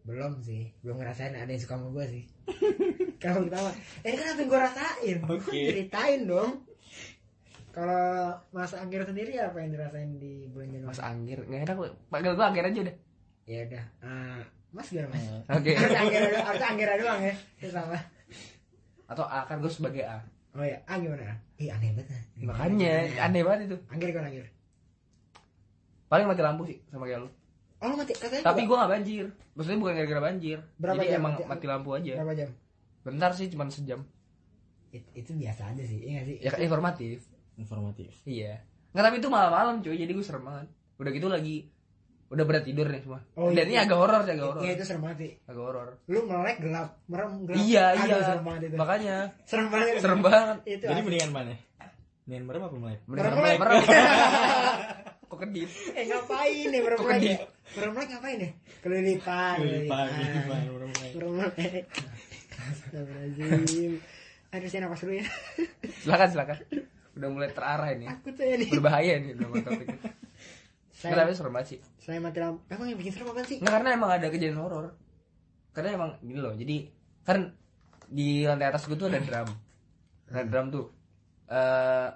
[SPEAKER 1] belum sih. Belum ngerasain ada yang suka sama gua sih. Kalau ketawa eh, kan apa yang gua rasain? Gua
[SPEAKER 3] Oke.
[SPEAKER 1] ceritain dong. Kalau Mas Anggir sendiri apa yang dirasain di bulan Januari?
[SPEAKER 2] Mas Anggir. Nggak enak panggil gua Anggir aja udah.
[SPEAKER 1] Ya udah. Ah, Mas gimana Mas?
[SPEAKER 2] Oke.
[SPEAKER 1] Harus Anggir doang. Harus Anggir doang ya. Itu sama.
[SPEAKER 2] Atau A kan gue sebagai A
[SPEAKER 1] oh ya A gimana? Ih aneh banget. Ah.
[SPEAKER 2] makanya aneh. banget itu.
[SPEAKER 1] Anggir gimana Anggir.
[SPEAKER 2] Paling mati lampu sih sama kayak lu.
[SPEAKER 1] Oh lu mati katanya
[SPEAKER 2] tapi gua nggak banjir. Maksudnya bukan gara-gara banjir.
[SPEAKER 1] Berapa
[SPEAKER 2] jadi
[SPEAKER 1] jam
[SPEAKER 2] emang
[SPEAKER 1] mati-
[SPEAKER 2] mati lampu aja.
[SPEAKER 1] berapa jam?
[SPEAKER 2] Bentar sih cuma sejam.
[SPEAKER 1] It- itu biasa aja sih iya gak sih?
[SPEAKER 2] Ya kan informatif.
[SPEAKER 3] Informatif.
[SPEAKER 2] Iya. Nggak tapi itu malam-malam cuy jadi gue serem banget. Udah gitu lagi udah berat tidur nih semua.
[SPEAKER 1] Oh,
[SPEAKER 2] dan
[SPEAKER 1] iya.
[SPEAKER 2] ini agak horor sih agak horor.
[SPEAKER 1] iya itu serem banget sih.
[SPEAKER 2] Agak horor.
[SPEAKER 1] Lu melek gelap merem gelap.
[SPEAKER 2] Iya
[SPEAKER 1] Aduh,
[SPEAKER 2] iya.
[SPEAKER 1] serem banget itu.
[SPEAKER 2] Makanya.
[SPEAKER 1] Serem banget.
[SPEAKER 2] Serem banget.
[SPEAKER 1] Itu
[SPEAKER 3] jadi mendingan mana? Mendingan merem apa melek?
[SPEAKER 2] Bener
[SPEAKER 1] Merem,
[SPEAKER 2] merem
[SPEAKER 1] Melek.
[SPEAKER 2] kok kedip?
[SPEAKER 1] Eh ngapain nih merem melek? ya merem melek ngapain ya? Kelilipan.
[SPEAKER 3] Kelilipan, kelilipan, merem melek.
[SPEAKER 1] merem melek. Astagfirullahaladzim. Aduh saya napas dulu ya.
[SPEAKER 2] Silakan silakan. Udah mulai terarah ini.
[SPEAKER 1] Aku tuh ya nih.
[SPEAKER 2] Berbahaya nih udah mau topik Nggak,
[SPEAKER 1] saya
[SPEAKER 2] tapi serem banget sih?
[SPEAKER 1] saya mati lampu emang yang bikin serem apa sih?
[SPEAKER 2] Nggak, karena emang ada kejadian horor. Karena emang gini loh jadi kan di lantai atas gue tuh ada drum. Ada drum tuh. Eh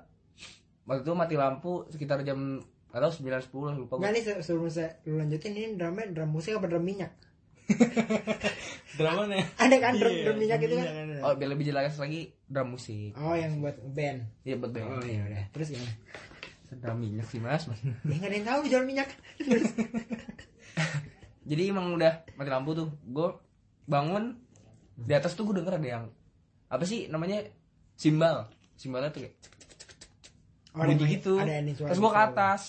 [SPEAKER 2] waktu itu mati lampu sekitar jam atau sembilan sepuluh lupa gue
[SPEAKER 1] nih se- sebelum saya lu lanjutin ini drumnya drum musik apa drum minyak?
[SPEAKER 3] Drama nih
[SPEAKER 1] ada kan drum,
[SPEAKER 3] Iya,
[SPEAKER 1] drum minyak itu kan?
[SPEAKER 3] ada.
[SPEAKER 2] oh biar lebih jelas lagi drum musik.
[SPEAKER 1] Oh yang buat band.
[SPEAKER 2] Iya betul
[SPEAKER 1] oh iya udah. Terus gimana
[SPEAKER 2] drum minyak sih mas. Mas
[SPEAKER 1] ya nggak ada yang tahu jual minyak.
[SPEAKER 2] Jadi emang udah mati lampu tuh. Gue bangun di atas tuh gue denger ada yang apa sih namanya? Simbal. Simbalnya tuh kayak
[SPEAKER 1] Oh, ada
[SPEAKER 2] bunyi gitu.
[SPEAKER 1] ada yang suara
[SPEAKER 2] terus gue ke atas.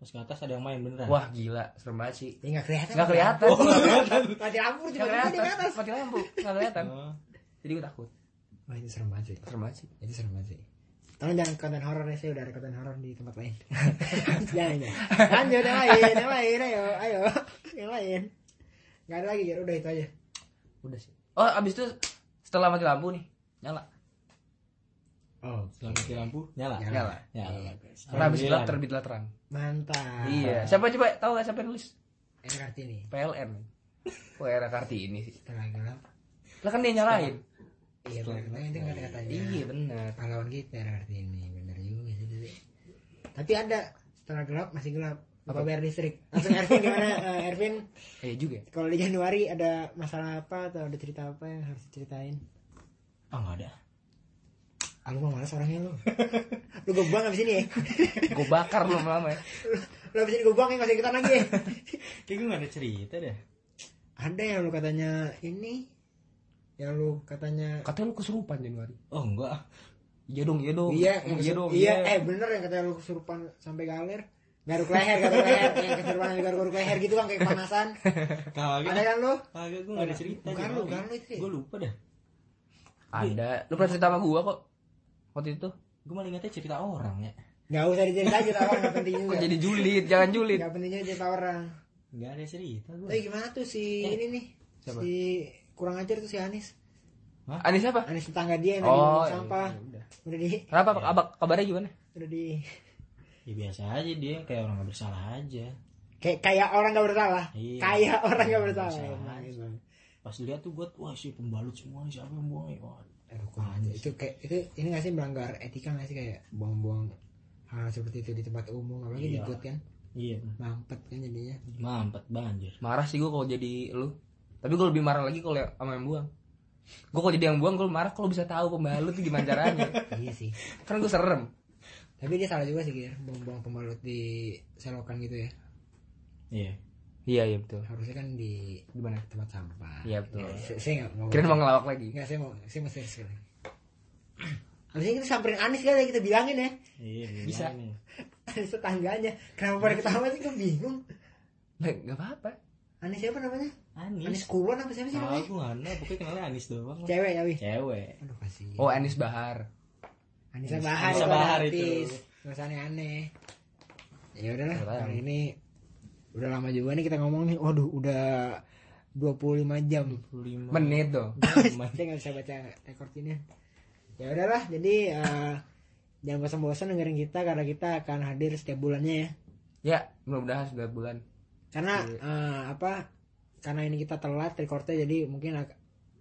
[SPEAKER 3] Pas ke atas ada yang main beneran?
[SPEAKER 2] Wah gila. Serem banget sih.
[SPEAKER 1] Ya nggak kelihatan.
[SPEAKER 2] Nggak kelihatan.
[SPEAKER 1] Mati lampu
[SPEAKER 2] nggak
[SPEAKER 1] cuma di
[SPEAKER 2] kelihatan.
[SPEAKER 1] atas.
[SPEAKER 2] Mati lampu. Nggak kelihatan.
[SPEAKER 3] Oh.
[SPEAKER 2] jadi gue takut.
[SPEAKER 1] Wah itu serem banget sih.
[SPEAKER 2] Serem banget sih.
[SPEAKER 1] Itu serem banget sih Tolong jangan konten horor ya, saya udah ada konten horor di tempat lain. jangan, jangan. Lanjut yang lain, yang lain, ayo, ayo, yang lain. Gak ada lagi, ya udah itu aja.
[SPEAKER 2] udah sih oh abis itu setelah mati lampu nih nyala
[SPEAKER 1] Oh,
[SPEAKER 3] setelah mati lampu nyala
[SPEAKER 1] Nyala.
[SPEAKER 2] nyala
[SPEAKER 3] nyala
[SPEAKER 2] karena abis gelap terbitlah terang
[SPEAKER 1] mantap.
[SPEAKER 2] iya siapa coba tahu gak siapa yang nulis
[SPEAKER 1] Enak Kartini.
[SPEAKER 2] PLN Wah era Kartini sih
[SPEAKER 1] Setelah gelap.
[SPEAKER 2] lah kan dia nyalain
[SPEAKER 1] Iya, gelap itu nggak ada katanya.
[SPEAKER 2] iya benar
[SPEAKER 1] Pahlawan kita era Kartini, bener juga sih. Dede. Tapi ada setelah gelap masih gelap. Lupa bayar listrik. Langsung Ervin gimana? Eh, Ervin,
[SPEAKER 2] iya juga
[SPEAKER 1] kalau di Januari ada masalah apa atau ada cerita apa yang harus diceritain?
[SPEAKER 3] ah nggak ada
[SPEAKER 1] Ah, lu mah malas orangnya lu. lu gue buang abis ini ya.
[SPEAKER 2] gue bakar belum lama ya
[SPEAKER 1] lu abis ini gue buang ya nggak usah ikutan lagi ya.
[SPEAKER 3] kayak gue nggak ada cerita deh
[SPEAKER 1] Ada yang lu katanya ini. Yang lu katanya
[SPEAKER 2] katanya lu kesurupan Januari
[SPEAKER 3] oh enggak
[SPEAKER 2] iya dong iya dong
[SPEAKER 1] iya,
[SPEAKER 2] iya,
[SPEAKER 1] iya,
[SPEAKER 2] dong
[SPEAKER 1] iya, eh bener yang katanya lu kesurupan sampai galer. Garuk leher, garuk leher, eh, kesurupan sampai garuk garuk leher gitu kan kayak kepanasan.
[SPEAKER 3] kagak
[SPEAKER 1] Ada kan lu?
[SPEAKER 3] kagak gue nggak ada cerita
[SPEAKER 1] Bukan lu, bukan lu itu ya?
[SPEAKER 3] gue lupa dah
[SPEAKER 2] ada lu pernah cerita sama gua kok waktu itu
[SPEAKER 3] gue malah ingatnya cerita orang ya
[SPEAKER 1] Gak usah diceritain cerita orang, gak penting juga.
[SPEAKER 2] kok jadi julid jangan julid
[SPEAKER 1] Gak penting juga cerita orang.
[SPEAKER 3] nggak ada cerita gue
[SPEAKER 1] Tapi gimana tuh si ini nih?
[SPEAKER 2] siapa?
[SPEAKER 1] Si kurang ajar tuh si Anis.
[SPEAKER 2] Anis siapa
[SPEAKER 1] Anis tetangga dia yang tadi
[SPEAKER 2] oh
[SPEAKER 1] ngomong
[SPEAKER 2] iya,
[SPEAKER 1] sampah.
[SPEAKER 2] iya, udah
[SPEAKER 1] Udah di
[SPEAKER 2] kenapa kabar kabarnya gimana
[SPEAKER 1] udah di
[SPEAKER 3] ya biasa aja dia kayak orang nggak bersalah aja
[SPEAKER 1] kayak kayak orang gak bersalah.
[SPEAKER 3] Iya.
[SPEAKER 1] Kayak orang gak
[SPEAKER 3] Nggak
[SPEAKER 1] bersalah.
[SPEAKER 3] bersalah. Pas lihat tuh gue wah si pembalut semua nih, siapa yang buang ya
[SPEAKER 1] Aduh, kurang ajar. Itu kayak itu ini gak sih melanggar etika gak sih kayak buang-buang hal seperti itu di tempat umum apalagi di
[SPEAKER 3] Iya.
[SPEAKER 1] got kan
[SPEAKER 3] iya
[SPEAKER 1] mampet kan jadinya
[SPEAKER 3] mampet banjir
[SPEAKER 2] marah sih gua kalau jadi lu tapi gua lebih marah lagi kalau sama yang buang. Gua kalau jadi yang buang gua marah kalau bisa tahu pembalut tuh gimana caranya.
[SPEAKER 1] Iya sih.
[SPEAKER 2] Kan gua serem.
[SPEAKER 1] Tapi dia salah juga sih Gir. Buang-buang pembalut di selokan gitu ya.
[SPEAKER 3] Iya.
[SPEAKER 2] Iya iya betul.
[SPEAKER 1] harusnya kan di
[SPEAKER 2] Di mana?
[SPEAKER 1] tempat sampah.
[SPEAKER 2] Iya, betul.
[SPEAKER 1] Ya, saya- saya nggak mau
[SPEAKER 2] Kirain mau ngelawak lagi.
[SPEAKER 1] nggak saya mau saya mau serius sekali. Harusnya kita samperin Anis kali ya, kita bilangin ya.
[SPEAKER 3] Iya,
[SPEAKER 2] Bisa.
[SPEAKER 3] nih.
[SPEAKER 1] Anis tetangganya. Kenapa pada ketawa sih? Gue bingung.
[SPEAKER 2] Lah, nggak apa-apa.
[SPEAKER 1] Anis siapa namanya Anis
[SPEAKER 3] Anis.
[SPEAKER 1] Kulon apa siapa sih namanya
[SPEAKER 3] Aku ada, pokoknya kenalnya Anis doang.
[SPEAKER 1] cewek ya wi
[SPEAKER 3] Cewek.
[SPEAKER 1] aduh kasih
[SPEAKER 2] Oh, Anis Bahar.
[SPEAKER 3] Anis-
[SPEAKER 1] Bahar ada
[SPEAKER 3] Bahar itu.
[SPEAKER 1] usah aneh-aneh ya udahlah kali ini udah lama juga nih kita ngomong nih waduh udah 25 jam
[SPEAKER 3] 25
[SPEAKER 2] Menit dong.
[SPEAKER 1] saya nggak bisa baca rekor ini ya udahlah jadi eh, jangan bosan-bosan dengerin kita karena kita akan hadir setiap bulannya ya
[SPEAKER 2] Ya, mudah-mudahan sudah bulan.
[SPEAKER 1] karena eh, apa karena ini kita telat recordnya jadi mungkin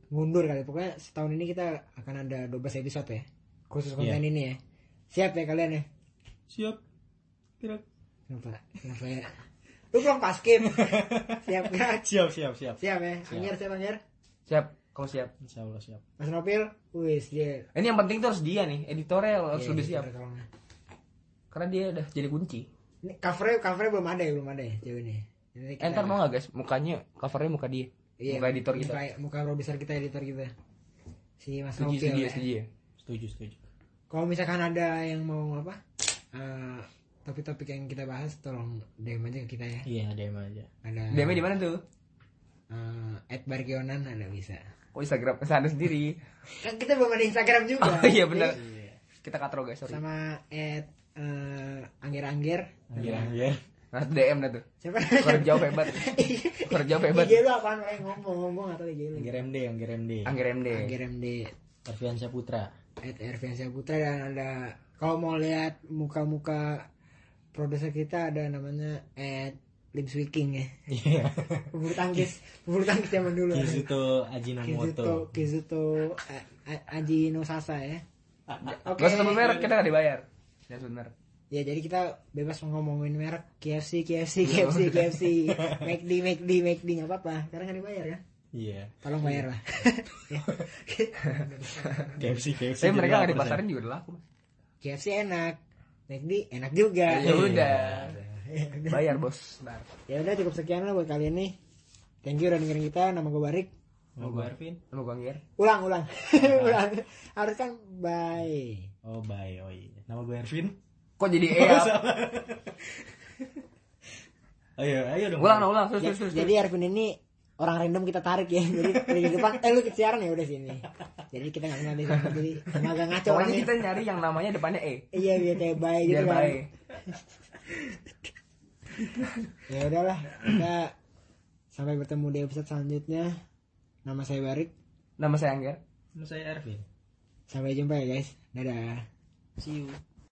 [SPEAKER 1] mundur kali pokoknya setahun ini kita akan ada 12 episode ya khusus konten ini ya siap ya kalian ya
[SPEAKER 3] Siap. Kira.
[SPEAKER 1] kenapa kenapa ya lu belum paskim siap gak
[SPEAKER 3] Siap, siap, siap.
[SPEAKER 1] siap ya Anjar siap Anjar
[SPEAKER 2] Siap, kamu siap.
[SPEAKER 3] Insya Allah siap.
[SPEAKER 1] Mas Nopil wis dia
[SPEAKER 2] Ini yang penting tuh harus dia nih, editornya harus
[SPEAKER 1] Iya,
[SPEAKER 2] lebih siap.
[SPEAKER 1] tolong.
[SPEAKER 2] Karena dia udah jadi kunci.
[SPEAKER 1] ini covernya covernya belum ada ya belum ada ya cewek ini Jadi
[SPEAKER 2] Eh, mau gak guys, mukanya, covernya muka dia.
[SPEAKER 1] Iya,
[SPEAKER 2] muka editor kita.
[SPEAKER 1] muka, muka produser kita editor kita si Mas
[SPEAKER 2] Setuju,
[SPEAKER 1] Nopil
[SPEAKER 2] setuju,
[SPEAKER 1] ya.
[SPEAKER 2] setuju ya.
[SPEAKER 3] Setuju, setuju.
[SPEAKER 1] kalau misalkan ada yang mau apa eh, topik-topik yang kita bahas tolong DM aja ke kita ya
[SPEAKER 3] Iya, DM aja.
[SPEAKER 1] ada
[SPEAKER 2] DM di mana tuh?
[SPEAKER 1] eh, at Barkionan ada bisa
[SPEAKER 2] Oh, Instagram sana sendiri.
[SPEAKER 1] kan kita belum ada Instagram juga
[SPEAKER 2] Oh iya benar.
[SPEAKER 1] Jadi,
[SPEAKER 2] Kita katro guys, sorry.
[SPEAKER 1] sama at eh, Angger Angger
[SPEAKER 3] Anggir, anggir.
[SPEAKER 2] Nah, DM dah tuh.
[SPEAKER 1] siapa
[SPEAKER 2] Kerja hebat. Kerja hebat.
[SPEAKER 1] IG lu apaan Ray? ngomong ngomong atau IG lu
[SPEAKER 3] Anggir MD, Anggir MD.
[SPEAKER 2] Angger MD.
[SPEAKER 1] Angger MD
[SPEAKER 3] Putra.
[SPEAKER 1] at Erviansyah Putra dan ada kalau mau lihat muka-muka produser kita ada namanya at Lim Swiking ya
[SPEAKER 3] Iya.
[SPEAKER 1] bulu tangkis bulu tangkis zaman dulu
[SPEAKER 3] Kizuto
[SPEAKER 1] Kizuto
[SPEAKER 3] Ajinomoto.
[SPEAKER 1] Kizuto A- A- Aji no Sasa ya oke
[SPEAKER 2] Gak usah sebut merek, kita gak dibayar. Ya benar.
[SPEAKER 1] Ya jadi kita bebas ngomongin merek KFC KFC KFC KFC McD McD McD nggak apa-apa karena nggak dibayar ya
[SPEAKER 3] Iya.
[SPEAKER 1] tolong bayar lah Ya.
[SPEAKER 3] KFC, KFC.
[SPEAKER 2] Tapi mereka gak
[SPEAKER 3] jadi
[SPEAKER 2] dipasarin juga udah laku.
[SPEAKER 1] KFC enak McD enak juga
[SPEAKER 2] Ya udah.
[SPEAKER 1] Ya udah.
[SPEAKER 2] Bayar bos.
[SPEAKER 1] Ya udah cukup sekian lah buat kalian nih thank you udah dengerin kita nama gue Barik
[SPEAKER 3] Mau gue Arvin?
[SPEAKER 2] Nama gue Angger.
[SPEAKER 1] ulang ulang ulang harus kan bye
[SPEAKER 3] Oh, bye. Oh iya. Nama gue Ervin.
[SPEAKER 2] Kok jadi E ya?
[SPEAKER 3] Ayo, ayo dong.
[SPEAKER 2] Ulang, ulang, terus, terus, terus.
[SPEAKER 1] jadi Arvin ini orang random kita tarik ya jadi dari depan eh lu siaran ya udah sini jadi kita nggak dia jadi agak ngaco
[SPEAKER 2] Pokoknya
[SPEAKER 1] orangnya
[SPEAKER 2] kita nyari yang namanya depannya E.
[SPEAKER 1] iya biar kayak bye gitu
[SPEAKER 2] Biar
[SPEAKER 1] kan
[SPEAKER 2] baik.
[SPEAKER 1] ya udahlah kita sampai bertemu di episode selanjutnya nama saya Barik
[SPEAKER 2] Nama saya Angger.
[SPEAKER 3] Nama saya Ervin.
[SPEAKER 1] sampai jumpa ya guys dadah
[SPEAKER 3] See you.